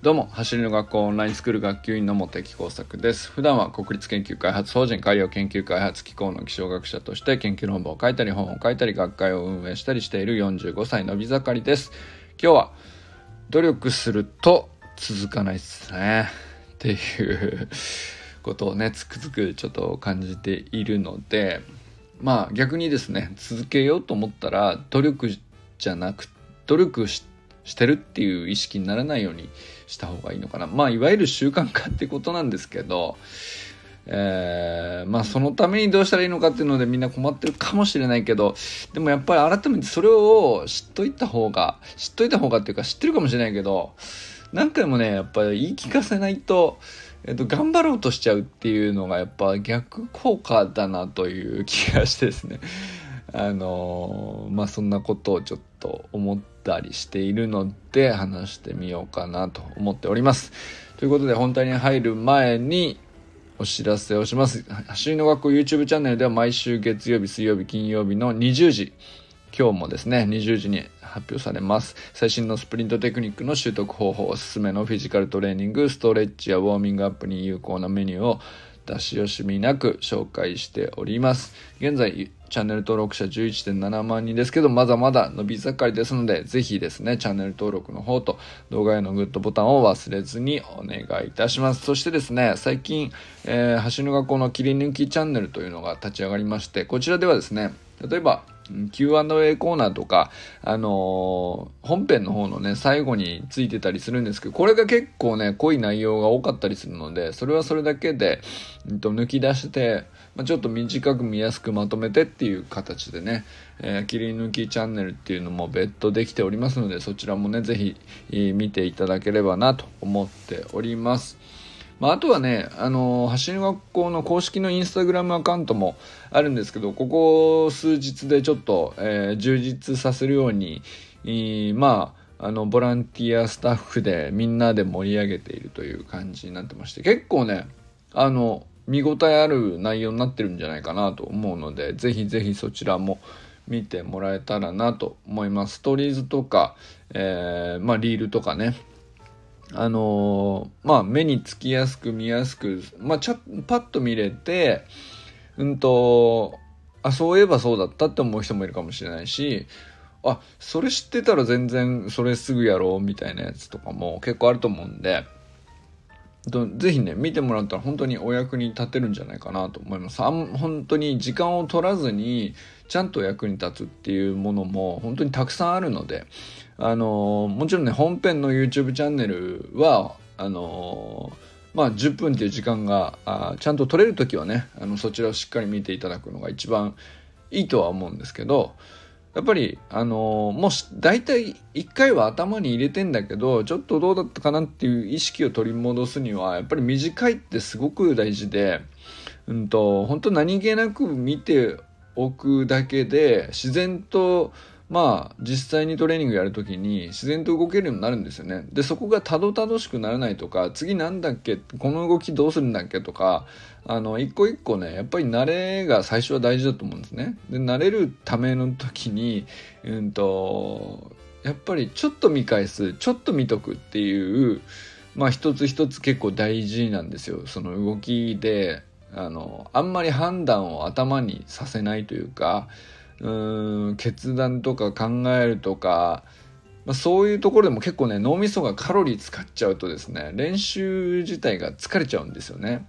どうも、走りの学校オンラインスクール学級委員の茂木耕作です。普段は国立研究開発法人海洋研究開発機構の気象学者として研究論文を書いたり本を書いたり学会を運営したりしている45歳のび盛りです。今日は努力すると続かないっすね。っていうことをね、つくづくちょっと感じているので、まあ逆にですね、続けようと思ったら努力じゃなく、努力してるっていう意識にならないようにした方がいいのかな。まあ、いわゆる習慣化ってことなんですけど、えー、まあそのためにどうしたらいいのかっていうのでみんな困ってるかもしれないけどでもやっぱり改めてそれを知っといた方が知っといた方がっていうか知ってるかもしれないけど何回もねやっぱり言い聞かせないと、えっと、頑張ろうとしちゃうっていうのがやっぱ逆効果だなという気がしてですねあのー、まあそんなことをちょっと思ったりしているので話してみようかなと思っております。ということで本題に入る前にお知らせをします。走りの学校 YouTube チャンネルでは毎週月曜日、水曜日、金曜日の20時、今日もですね、20時に発表されます。最新のスプリントテクニックの習得方法、おすすめのフィジカルトレーニング、ストレッチやウォーミングアップに有効なメニューを出し惜しみなく紹介しております。現在、チャンネル登録者11.7万人ですけど、まだまだ伸び盛りですので、ぜひですね、チャンネル登録の方と動画へのグッドボタンを忘れずにお願いいたします。そしてですね、最近、えー、橋の学校の切り抜きチャンネルというのが立ち上がりまして、こちらではですね、例えば、Q&A コーナーとか、あのー、本編の方のね、最後についてたりするんですけど、これが結構ね、濃い内容が多かったりするので、それはそれだけで、うん、と抜き出して、まあ、ちょっと短く見やすくまとめてっていう形でね、えー、切り抜きチャンネルっていうのも別途できておりますので、そちらもね、ぜひ、見ていただければなと思っております。まあ、あとはね、あのー、走り学校の公式のインスタグラムアカウントもあるんですけど、ここ数日でちょっと、えー、充実させるように、えー、まあ、あの、ボランティアスタッフでみんなで盛り上げているという感じになってまして、結構ね、あの、見応えある内容になってるんじゃないかなと思うので、ぜひぜひそちらも見てもらえたらなと思います。ストーリーズとか、えー、まあ、リールとかね、あのー、まあ、目につきやすく見やすく、まあ、ちゃパッと見れて、うんと、あ、そういえばそうだったって思う人もいるかもしれないし、あ、それ知ってたら全然それすぐやろうみたいなやつとかも結構あると思うんで、ぜひね、見てもらったら本当にお役に立てるんじゃないかなと思います。あん本当に時間を取らずに、ちゃんと役に立つっていうものも本当にたくさんあるので、あのもちろんね、本編の YouTube チャンネルは、あのまあ、10分っていう時間があちゃんと取れる時はねあのそちらをしっかり見ていただくのが一番いいとは思うんですけどやっぱりあのもし大体1回は頭に入れてんだけどちょっとどうだったかなっていう意識を取り戻すにはやっぱり短いってすごく大事で、うんと、本当何気なく見ておくだけで自然とまあ実際にトレーニングやるときに自然と動けるようになるんですよね。でそこがたどたどしくならないとか次なんだっけこの動きどうするんだっけとかあの一個一個ねやっぱり慣れが最初は大事だと思うんですね。で慣れるための時にうんとやっぱりちょっと見返すちょっと見とくっていうまあ一つ一つ結構大事なんですよ。その動きであのあんまり判断を頭にさせないというかうん決断とか考えるとか、まあ、そういうところでも結構ね脳みそがカロリー使っちゃうとですね練習自体が疲れちゃうんですよね。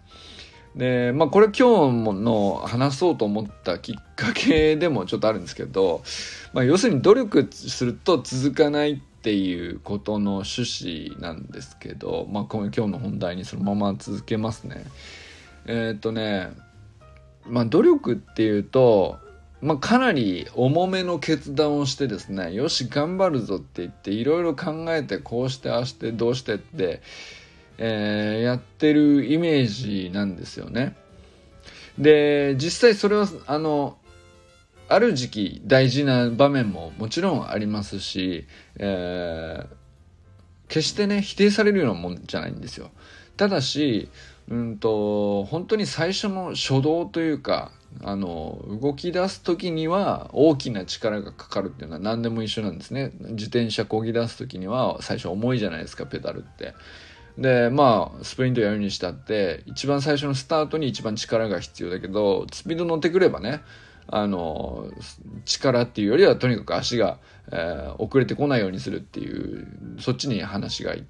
でまあこれ今日の話そうと思ったきっかけでもちょっとあるんですけど、まあ、要するに努力すると続かないっていうことの趣旨なんですけど、まあ、今日の本題にそのまま続けますね。えー、っとねまあ努力っていうとまあ、かなり重めの決断をしてですねよし頑張るぞって言っていろいろ考えてこうしてああしてどうしてって、えー、やってるイメージなんですよね。で実際それはあのある時期大事な場面ももちろんありますし、えー、決してね否定されるようなもんじゃないんですよ。ただしうんと本当に最初の初動というかあの動き出す時には大きな力がかかるっていうのは何でも一緒なんですね自転車こぎ出す時には最初重いじゃないですかペダルってでまあスプリントやるにしたって一番最初のスタートに一番力が必要だけどスピード乗ってくればねあの力っていうよりはとにかく足が、えー、遅れてこないようにするっていうそっちに話が移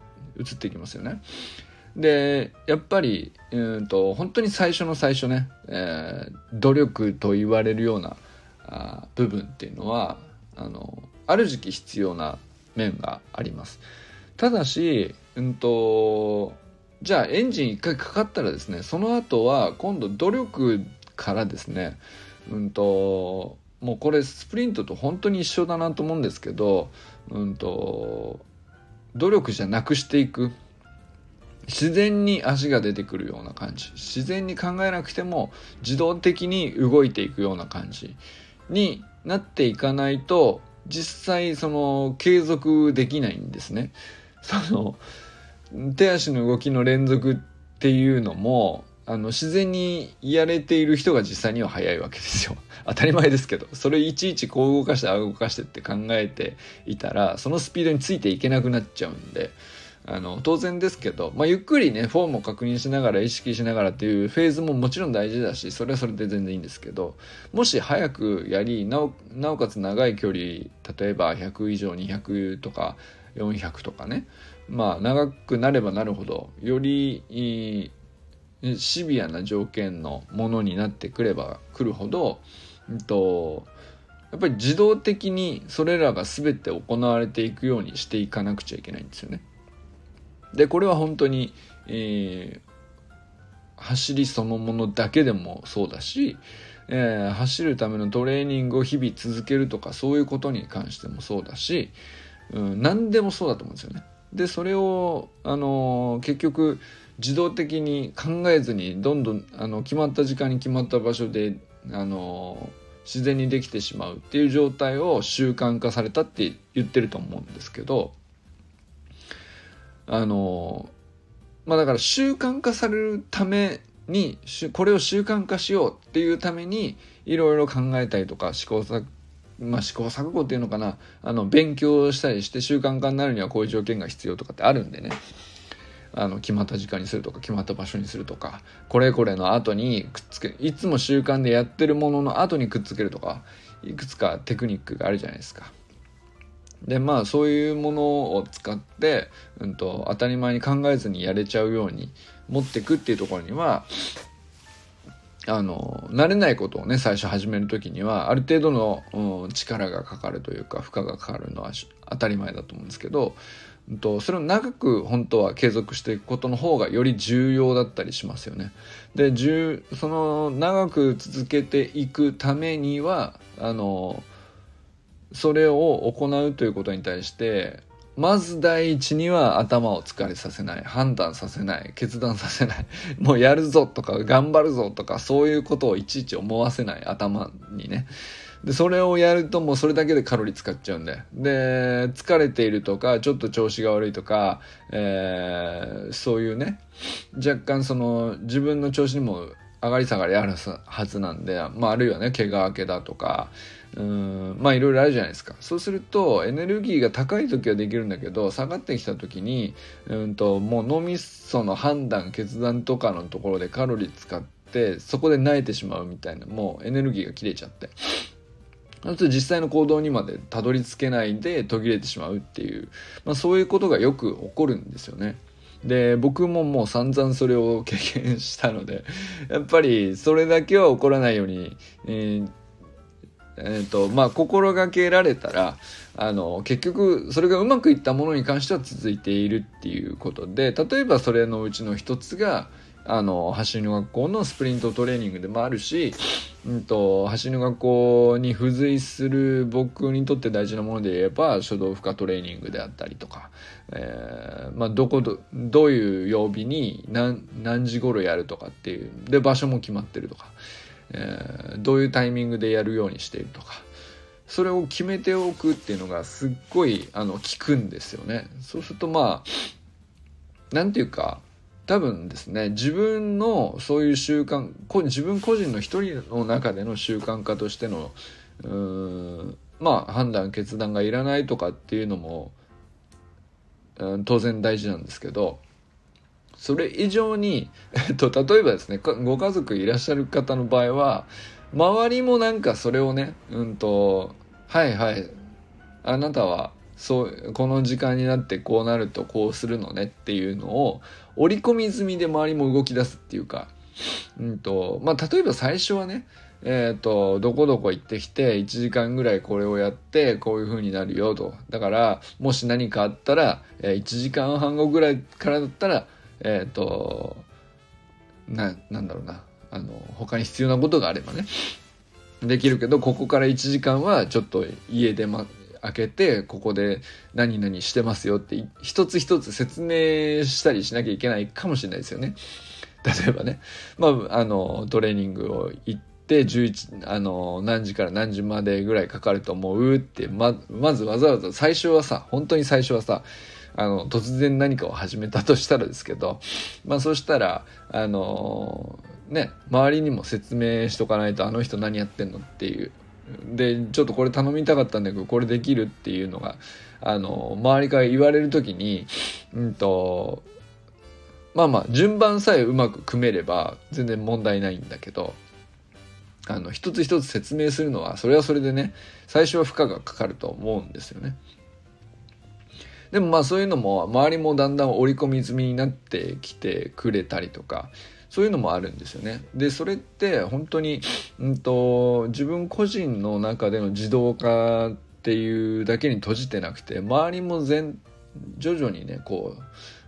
ってきますよね。でやっぱりうんと本当に最初の最初ね、えー、努力と言われるようなあ部分っていうのはあのある時期必要な面があります。ただし、うんと、じゃあエンジン一回かかったらですねその後は今度努力からですねうんともうこれスプリントと本当に一緒だなと思うんですけどうんと努力じゃなくしていく自然に足が出てくるような感じ自然に考えなくても自動的に動いていくような感じになっていかないと実際その継続できないんですね。その手足の動きの連続っていうのもあの自然にやれている人が実際には早いわけですよ。当たり前ですけどそれいちいちこう動かしてああ動かしてって考えていたらそのスピードについていけなくなっちゃうんであの当然ですけど、まあ、ゆっくりねフォームを確認しながら意識しながらっていうフェーズももちろん大事だしそれはそれで全然いいんですけどもし早くやりなおなおかつ長い距離例えば100以上200とか400とかねまあ長くなればなるほどよりシビアな条件のものになってくればくるほど、うんとやっぱり自動的にそれらが全て行われていくようにしていかなくちゃいけないんですよね。でこれは本当に、えー、走りそのものだけでもそうだし、えー、走るためのトレーニングを日々続けるとかそういうことに関してもそうだし、うん、何でもそうだと思うんですよね。でそれを、あのー、結局自動的に考えずにどんどんあの決まった時間に決まった場所で、あのー、自然にできてしまうっていう状態を習慣化されたって言ってると思うんですけどあのまあだから習慣化されるためにこれを習慣化しようっていうためにいろいろ考えたりとか試行錯まあ、試行錯誤っていうのかなあの勉強したりして習慣化になるにはこういう条件が必要とかってあるんでねあの決まった時間にするとか決まった場所にするとかこれこれの後にくっつけいつも習慣でやってるものの後にくっつけるとかいくつかテクニックがあるじゃないですか。でまあそういうものを使って、うんと、当たり前に考えずにやれちゃうように持っていくっていうところにはあの慣れないことをね最初始める時にはある程度の、うん、力がかかるというか負荷がかかるのは当たり前だと思うんですけど、うんと、それを長く本当は継続していくことの方がより重要だったりしますよね。でその長く続けていくためにはあのそれを行うということに対してまず第一には頭を疲れさせない判断させない決断させない もうやるぞとか頑張るぞとかそういうことをいちいち思わせない頭にね。でそれをやるともうそれだけでカロリー使っちゃうんでで疲れているとかちょっと調子が悪いとか、えー、そういうね若干その自分の調子にも上がり下がりあるはずなんで、まあ、あるいはね怪我明けだとかうんまあいろいろあるじゃないですかそうするとエネルギーが高い時はできるんだけど下がってきた時にうんともう脳みその判断決断とかのところでカロリー使ってそこで萎えてしまうみたいなもうエネルギーが切れちゃってあと実際の行動にまでたどり着けないで途切れてしまうっていう、まあ、そういうことがよく起こるんですよね。で僕ももう散々それを経験したのでやっぱりそれだけは起こらないように、えーえーとまあ、心がけられたらあの結局それがうまくいったものに関しては続いているっていうことで例えばそれのうちの一つがあの走りの学校のスプリントトレーニングでもあるし、うんと、走りの学校に付随する僕にとって大事なもので言えば書道負荷トレーニングであったりとか、えー、まあ、どこどどういう曜日に何何時頃やるとかっていうで場所も決まってるとか。えー、どういうタイミングでやるようにしているとかそれを決めておくっていうのがすっごいあの効くんですよね。そうするとまあなんていうか多分ですね自分のそういう習慣自分個人の一人の中での習慣化としてのうーんまあ判断決断がいらないとかっていうのも、うん、当然大事なんですけどそれ以上に、えっと、例えばですねご家族いらっしゃる方の場合は周りもなんかそれをねうんとはいはいあなたはそうこの時間になってこうなるとこうするのねっていうのを織り込み済みで周りも動き出すっていうか、うんとまあ、例えば最初はねえっ、ー、と、どこどこ行ってきて、1時間ぐらいこれをやって、こういう風になるよと。だから、もし何かあったら、え、1時間半後ぐらいからだったら、えっ、ー、と、な、なんだろうな。あの、他に必要なことがあればね。できるけど、ここから1時間はちょっと家でま、開けて、ここで何々してますよって、一つ一つ説明したりしなきゃいけないかもしれないですよね。例えばね、まあ、あの、トレーニングを行って、11あの何時から何時までぐらいかかると思うってままずわざわざ最初はさ本当に最初はさあの突然何かを始めたとしたらですけどまあそしたらあのね周りにも説明しとかないとあの人何やってんのっていうでちょっとこれ頼みたかったんだけどこれできるっていうのがあの周りから言われる時にうんとまあまあ順番さえうまく組めれば全然問題ないんだけどあの一つ一つ説明するのはそれはそれでね最初は負荷がかかると思うんですよね。でもまあそういうのも周りもだんだん織り込み済みになってきてくれたりとかそういうのもあるんですよね。でそれって本当に、うんと、自分個人の中での自動化っていうだけに閉じてなくて周りも全徐々にねこ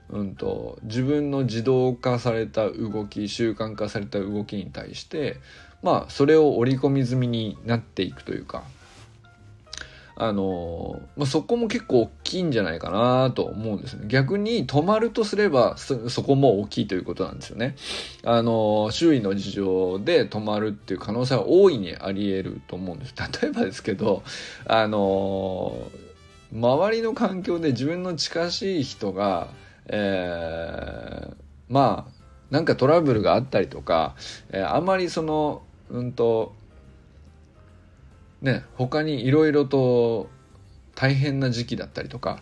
う、うんと自分の自動化された動き習慣化された動きに対してまあそれを織り込み済みになっていくというかあのまあ、そこも結構大きいんじゃないかなと思うんですね。逆に止まるとすればそこも大きいということなんですよね。あの周囲の事情で止まるっていう可能性は大いにあり得ると思うんです。例えばですけどあの周りの環境で自分の近しい人が、えー、まあなんかトラブルがあったりとか、えー、あまりそのうんとね他にいろいろと大変な時期だったりとか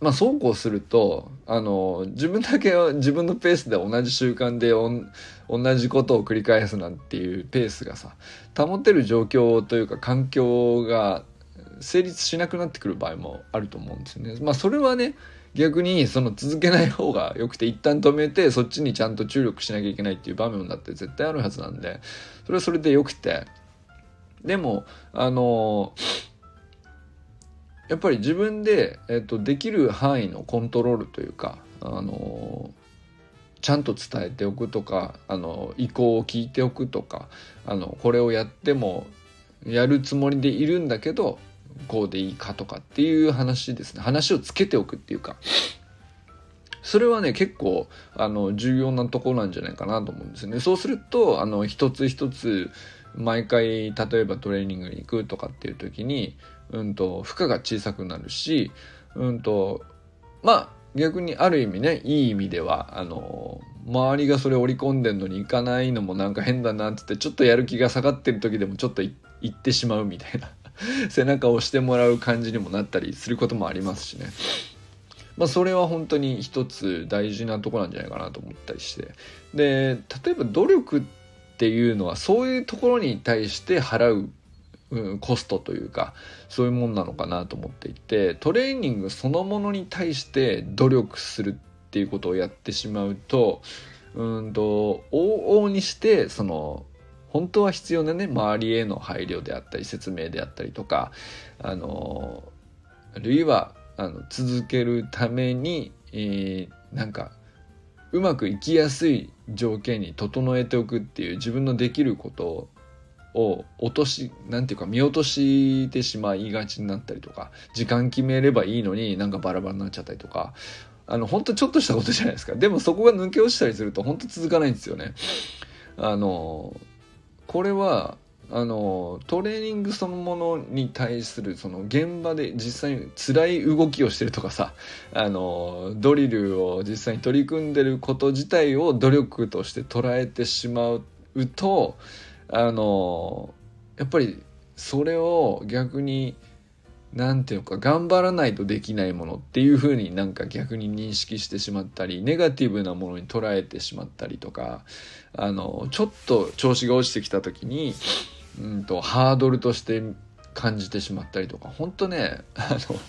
まあそうこうするとあの自分だけ自分のペースで同じ習慣で同じことを繰り返すなんていうペースがさ保てる状況というか環境が成立しなくなってくる場合もあると思うんですよね。まあそれはね逆にその続けない方がよくて一旦止めてそっちにちゃんと注力しなきゃいけないっていう場面だって絶対あるはずなんでそれはそれでよくてでもあのやっぱり自分で、えっと、できる範囲のコントロールというかあのちゃんと伝えておくとかあの意向を聞いておくとかあのこれをやってもやるつもりでいるんだけどこうでいいかとかっていう話ですね。話をつけておくっていうか。それはね結構あの重要なところなんじゃないかなと思うんですよね。そうするとあの一つ一つ毎回例えばトレーニングに行くとかっていう時に、うんと、負荷が小さくなるし、うんと、まあ逆にある意味ねいい意味ではあの周りがそれ織り込んでんのに行かないのもなんか変だなっつってちょっとやる気が下がってる時でもちょっと行ってしまうみたいな 背中を押してもらう感じにもなったりすることもありますしね。まあ、それは本当に一つ大事なとこなんじゃないかなと思ったりしてで例えば努力ってていうのはそういうところに対して払ううん、コストというかそういうもんなのかなと思っていてトレーニングそのものに対して努力するっていうことをやってしまうとうんと往々にしてその本当は必要なね周りへの配慮であったり説明であったりとかあのあるいはあの続けるために、えー、なんかうまくいきやすい条件に整えておくっていう自分のできることを落としなんていうか見落としてしまいがちになったりとか時間決めればいいのになんかバラバラになっちゃったりとかあの本当ちょっとしたことじゃないですか。でもそこが抜け落ちたりすると本当続かないんですよね。あのこれはあのトレーニングそのものに対するその現場で実際に辛い動きをしてるとかさあのドリルを実際に取り組んでること自体を努力として捉えてしまうとあのやっぱりそれを逆に何ていうか頑張らないとできないものっていうふうになんか逆に認識してしまったりネガティブなものに捉えてしまったりとかあのちょっと調子が落ちてきた時に、うんと、ハードルとして感じてしまったりとか本当ねあの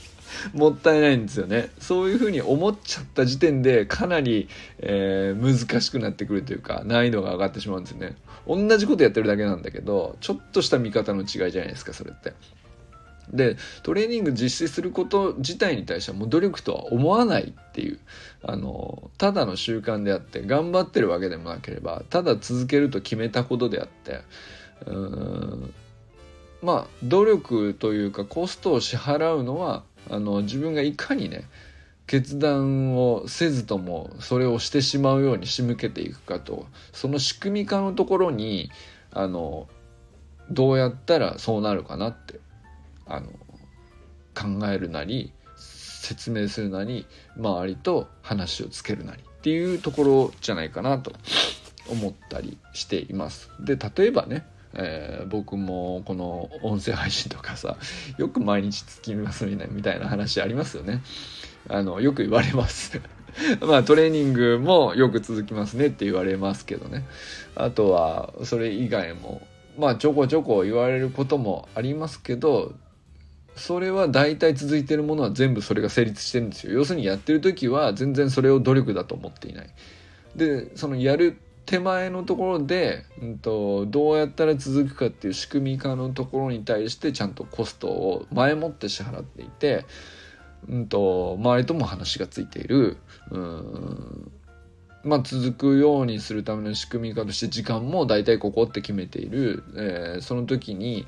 もったいないんですよね。そういうふうに思っちゃった時点でかなり、えー、難しくなってくるというか難易度が上がってしまうんですよね。同じことやってるだけなんだけどちょっとした見方の違いじゃないですかそれって。でトレーニング実施すること自体に対してはもう努力とは思わないっていうあのただの習慣であって頑張ってるわけでもなければただ続けると決めたことであってうんまあ努力というかコストを支払うのはあの自分がいかにね決断をせずともそれをしてしまうように仕向けていくかとその仕組み化のところにあのどうやったらそうなるかなってあの考えるなり説明するなり周りと話をつけるなりっていうところじゃないかなと思ったりしています。で例えばねえー、僕もこの音声配信とかさよく毎日月見ますみたいな話ありますよね。あのよく言われます。まあトレーニングもよく続きますねって言われますけどね。あとはそれ以外もまあちょこちょこ言われることもありますけどそれは大体続いてるものは全部それが成立してるんですよ。要するにやってる時は全然それを努力だと思っていない。でそのやる手前のところで、うんと、どうやったら続くかっていう仕組み化のところに対してちゃんとコストを前もって支払っていて、うんと、周りとも話がついている。うん。まあ、続くようにするための仕組み化として時間も大体ここって決めている、えー、その時に、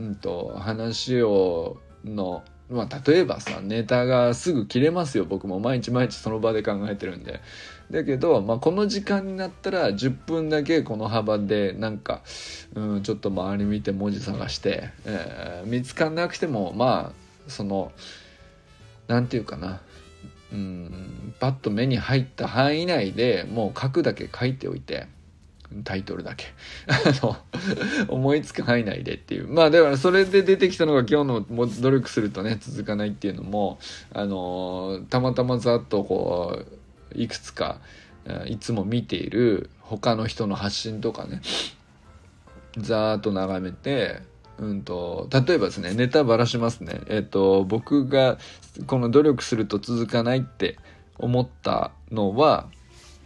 うんと話をの、まあ、例えばさネタがすぐ切れますよ。僕も毎日毎日その場で考えてるんで。だけど、まあ、この時間になったら10分だけこの幅でなんか、うん、ちょっと周り見て文字探して、えー、見つかんなくてもまあその何て言うかなうんパッと目に入った範囲内でもう書くだけ書いておいてタイトルだけ。あの思いつく範囲内でっていう。まあだからそれで出てきたのが今日の努力するとね続かないっていうのもあのたまたまざっとこういくつかいつも見ている他の人の発信とかねざーっと眺めてうんと、例えばですね、ネタばらしますね。えっ、と、僕がこの努力すると続かないって思ったのは、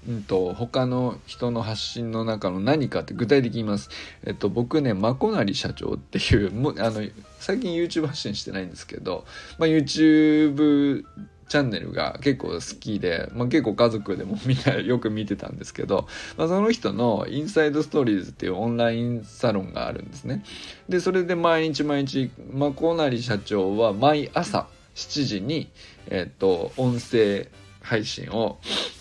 うんと、他の人の発信の中の何かって具体的に言います。えっと、僕ね、まこなり社長っていう、もあの、最近 YouTube 発信してないんですけど、まあ、YouTube チャンネルが結構好きで、まあ、結構家族でもみんな よく見てたんですけど、まあ、その人のインサイドストーリーズっていうオンラインサロンがあるんですね。で、それで毎日毎日、まこなり社長は毎朝7時に、えっ、と、音声配信を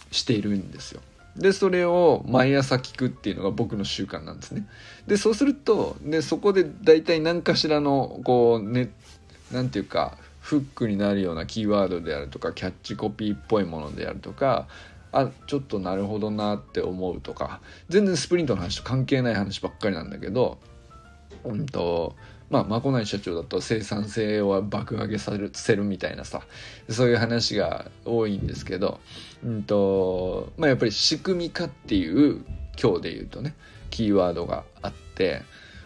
しているんですよ。で、それを毎朝聞くっていうのが僕の習慣なんですね。で、そうすると、で、そこで大体何かしらの、こう、ね、なんていうか、フックになるようなキーワードであるとかキャッチコピーっぽいものであるとかあちょっとなるほどなって思うとか全然スプリントの話と関係ない話ばっかりなんだけどうんとまあまこない社長だと生産性を爆上げさせるみたいなさそういう話が多いんですけど、うんとまあ、やっぱり仕組み化っていう今日で言うとねキーワードがあって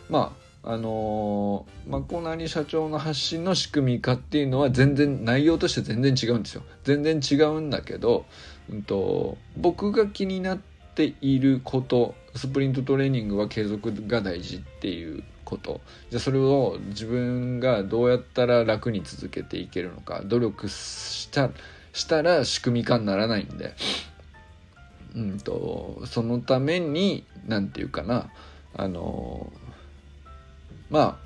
まああのー、まこなり社長の発信の仕組み化っていうのは全然内容として全然違うんですよ。全然違うんだけど、うんと、僕が気になっていることスプリントトレーニングは継続が大事っていうこと。じゃあそれを自分がどうやったら楽に続けていけるのか努力したしたら仕組み化にならないんで、うんと、そのために何て言うかなあのーま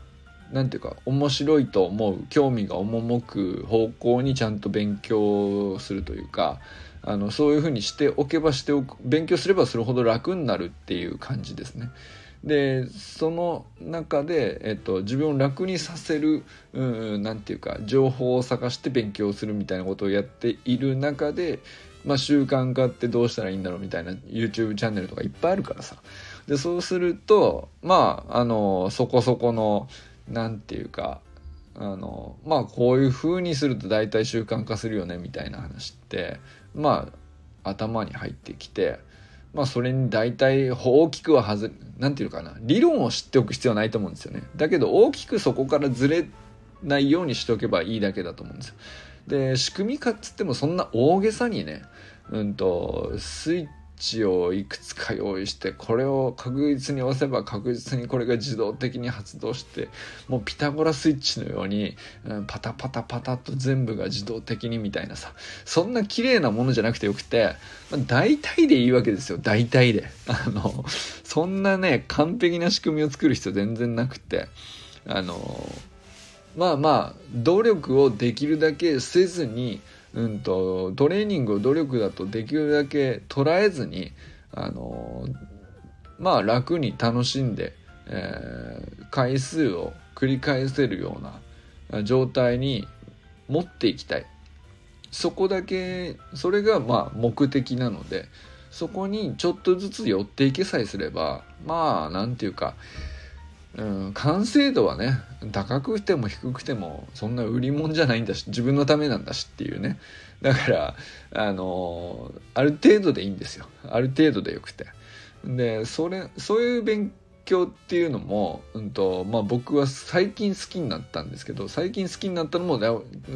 あなんていうか面白いと思う興味が赴く方向にちゃんと勉強するというかあのそういうふうにしておけばしておく勉強すればするほど楽になるっていう感じですね。でその中で、えっと、自分を楽にさせる何て言うか情報を探して勉強するみたいなことをやっている中で、まあ、習慣化ってどうしたらいいんだろうみたいな YouTube チャンネルとかいっぱいあるからさでそうするとまああのそこそこの何て言うかあのまあこういう風にすると大体習慣化するよねみたいな話ってまあ頭に入ってきてまあそれに大体大きくははず何て言うかな理論を知っておく必要はないと思うんですよね。だけど大きくそこからずれないようにしておけばいいだけだと思うんですよ。で仕組み化っつってもそんな大げさにねうんとスイッチをいくつか用意してこれを確実に押せば確実にこれが自動的に発動してもうピタゴラスイッチのように、うん、パタパタパタと全部が自動的にみたいなさそんな綺麗なものじゃなくてよくて、まあ、大体でいいわけですよ大体で。あのそんなね完璧な仕組みを作る必要全然なくてあのまあまあ努力をできるだけせずにうんと、トレーニングを努力だとできるだけ捉えずにあのまあ楽に楽しんで、えー、回数を繰り返せるような状態に持っていきたい。そこだけそれがまあ目的なのでそこにちょっとずつ寄っていけさえすればまあなんていうかうん、完成度はね高くても低くてもそんな売り物じゃないんだし自分のためなんだしっていうね。だからあのある程度でいいんですよ。ある程度でよくて。でそれそういう勉強っていうのも、うんとまあ、僕は最近好きになったんですけど最近好きになったのも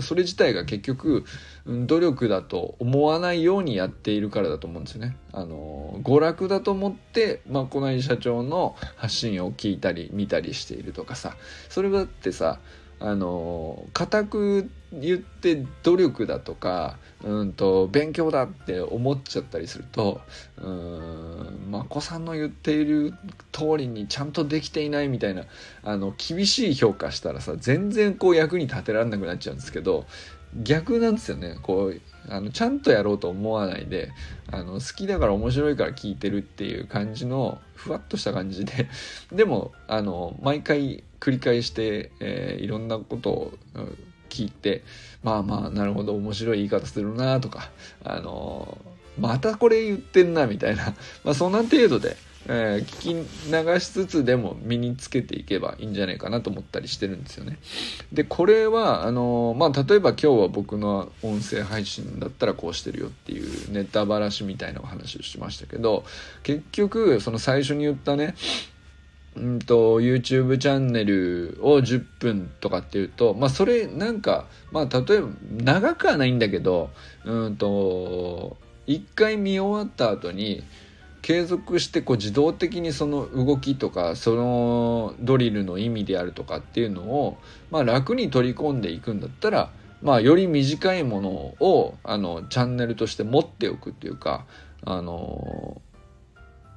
それ自体が結局努力だと思わないようにやっているからだと思うんですよね。あの娯楽だと思って、まあ、この社長の発信を聞いたり見たりしているとかさそれだってさあの固く言って努力だとかうんと勉強だって思っちゃったりするとうん子さんの言っている通りにちゃんとできていないみたいなあの厳しい評価したらさ全然こう役に立てられなくなっちゃうんですけど逆なんですよね。こうあのちゃんとやろうと思わないであの好きだから面白いから聞いてるっていう感じのふわっとした感じで でもあの毎回繰り返して、えー、いろんなことを聞いてまあまあなるほど面白い言い方するなとかあのまたこれ言ってんなみたいな、まあ、そんな程度でえー、聞き流しつつでも身につけていけばいいんじゃないかなと思ったりしてるんですよね。でこれはあのー、まあ、例えば今日は僕の音声配信だったらこうしてるよっていうネタばらしみたいなお話をしましたけど結局その最初に言ったねうんと YouTube チャンネルを10分とかっていうとまあそれなんかまあ例えば長くはないんだけどうんと一回見終わった後に継続してこう自動的にその動きとかそのドリルの意味であるとかっていうのを、まあ、楽に取り込んでいくんだったら、まあ、より短いものをあのチャンネルとして持っておくっていうかあの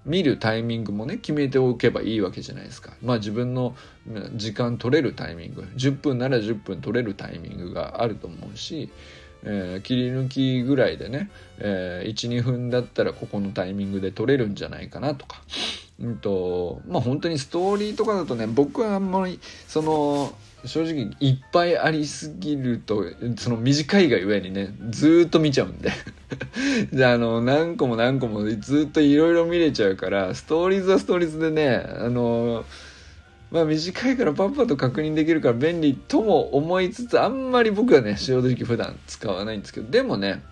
見るタイミングもね決めておけばいいわけじゃないですか。まあ自分の時間取れるタイミング10分なら10分取れるタイミングがあると思うしえー、切り抜きぐらいでね、えー、12分だったらここのタイミングで撮れるんじゃないかなとか、うんとまあ本当にストーリーとかだとね僕はあんまりその正直いっぱいありすぎるとその短いがゆえにねずっと見ちゃうんで。であの何個も何個もずっといろいろ見れちゃうからストーリーズはストーリーズでねあのまあ短いからパッパと確認できるから便利とも思いつつあんまり僕はね使用時普段使わないんですけどでもね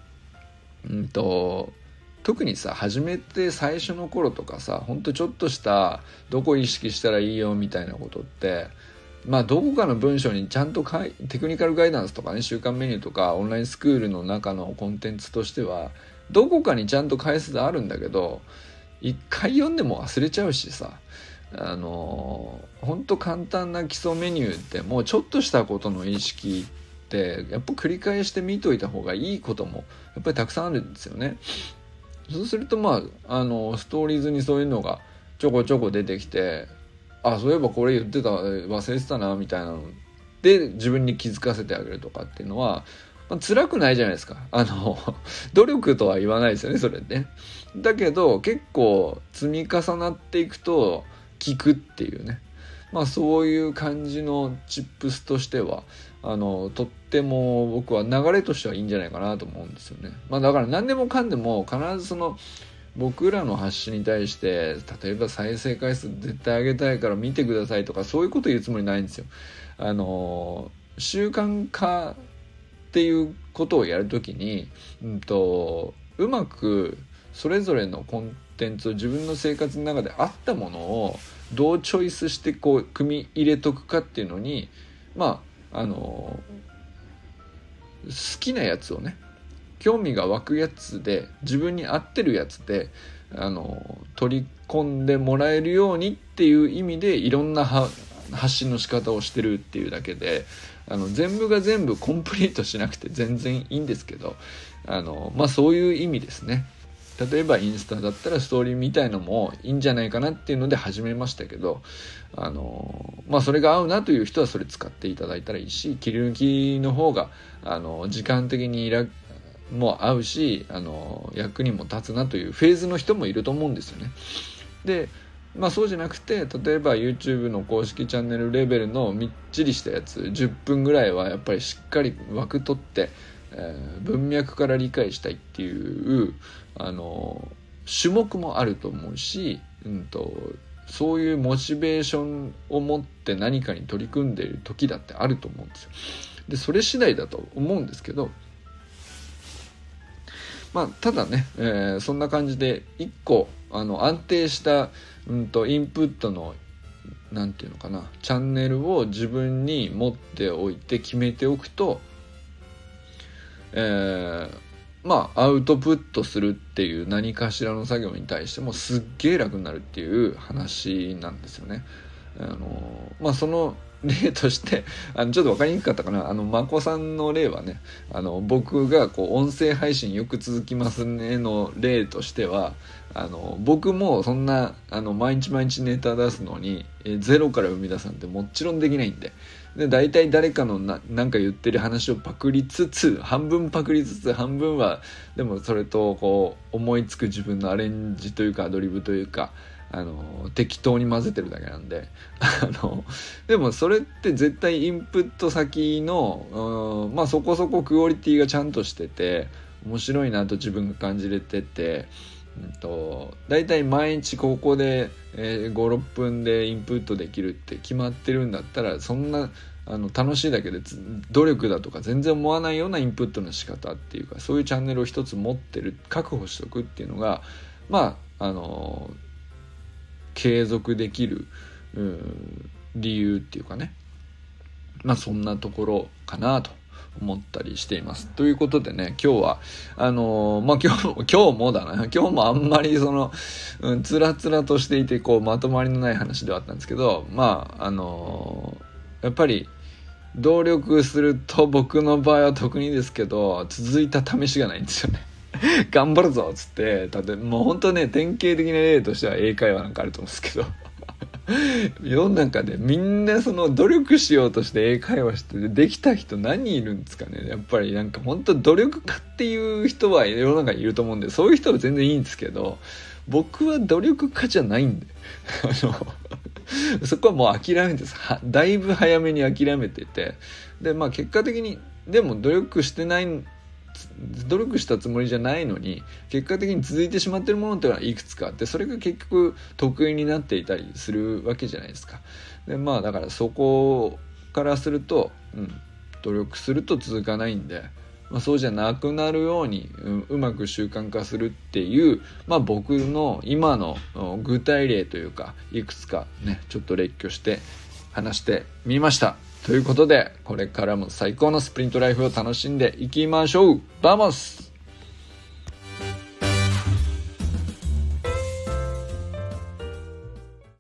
うんと特にさ始めて最初の頃とかさほんとちょっとしたどこ意識したらいいよみたいなことってまあどこかの文章にちゃんとかいテクニカルガイダンスとかね週間メニューとかオンラインスクールの中のコンテンツとしてはどこかにちゃんと返すであるんだけど一回読んでも忘れちゃうしさ。あの本当簡単な基礎メニューってもうちょっとしたことの意識ってやっぱ繰り返して見といた方がいいこともやっぱりたくさんあるんですよね。そうするとまああのストーリーズにそういうのがちょこちょこ出てきてあそういえばこれ言ってた忘れてたなみたいなので自分に気づかせてあげるとかっていうのは、まあ、辛くないじゃないですかあの 努力とは言わないですよねそれねだけど結構積み重なっていくと聞くっていうねまあそういう感じのチップスとしてはあのとっても僕は流れとしてはいいんじゃないかなと思うんですよね。まあだから何でもかんでも必ずその僕らの発信に対して例えば再生回数絶対上げたいから見てくださいとかそういうこと言うつもりないんですよ。あの習慣化っていうことをやるときに、うんと、うまくそれぞれのコンンツを自分の生活の中であったものをどうチョイスしてこう組み入れとくかっていうのにまああの好きなやつをね興味が湧くやつで自分に合ってるやつであの取り込んでもらえるようにっていう意味でいろんな発信の仕方をしてるっていうだけであの全部が全部コンプリートしなくて全然いいんですけどあのまあそういう意味ですね。例えばインスタだったらストーリーみたいのもいいんじゃないかなっていうので始めましたけどあのまあそれが合うなという人はそれ使っていただいたらいいし切り抜きの方があの時間的にも合うしあの役にも立つなというフェーズの人もいると思うんですよね。でまあそうじゃなくて例えば YouTube の公式チャンネルレベルのみっちりしたやつ10分ぐらいはやっぱりしっかり枠取って、えー、文脈から理解したいっていうあの種目もあると思うし、うんと、そういうモチベーションを持って何かに取り組んでいる時だってあると思うんですよ。でそれ次第だと思うんですけどまあ、ただね、えー、そんな感じで1個あの安定した、うんと、インプットの何て言うのかなチャンネルを自分に持っておいて決めておくと、えー、まあアウトプットするっていう何かしらの作業に対してもすっげえ楽になるっていう話なんですよね。あのまあその例として あのちょっと分かりにくかったかなあの眞子さんの例はねあの僕がこう音声配信よく続きますねの例としてはあの僕もそんなあの毎日毎日ネタ出すのにえゼロから生み出すなんてもちろんできないんでで大体誰かのななんか言ってる話をパクりつつ半分パクりつつ半分はでもそれとこう思いつく自分のアレンジというかアドリブというかあの適当に混ぜてるだけなんで。あのでもそれって絶対インプット先の、まあそこそこクオリティがちゃんとしてて面白いなと自分が感じれてて、うんと、大体毎日ここで、えー、56分でインプットできるって決まってるんだったらそんなあの楽しいだけで努力だとか全然思わないようなインプットの仕方っていうかそういうチャンネルを一つ持ってる確保しとくっていうのがまああの継続できる理由っていうかね。まあそんなところかなと。思ったりしています。ということでね、今日は、あのー、まあ、今日も、今日もだな、今日もあんまりその、うん、つらつらとしていて、こう、まとまりのない話ではあったんですけど、まあ、あのー、やっぱり、努力すると僕の場合は特にですけど、続いた試しがないんですよね。頑張るぞっつって、だってもうほんとね、典型的な例としては英会話なんかあると思うんですけど。世の中でみんなその努力しようとして英会話してできた人何いるんですかね。やっぱりなんか本当努力家っていう人は世の中にいると思うんでそういう人は全然いいんですけど僕は努力家じゃないんで。あの そこはもう諦めてだいぶ早めに諦めてて。でまあ結果的にでも努力してない努力したつもりじゃないのに結果的に続いてしまってるものっていうのはいくつかあってそれが結局得意になっていたりするわけじゃないですか。でまあだからそこからすると、うん、努力すると続かないんで、まあ、そうじゃなくなるように、うん、うまく習慣化するっていう、まあ、僕の今の具体例というかいくつかねちょっと列挙して話してみました。ということで、これからも最高のスプリントライフを楽しんでいきましょう。 Vamos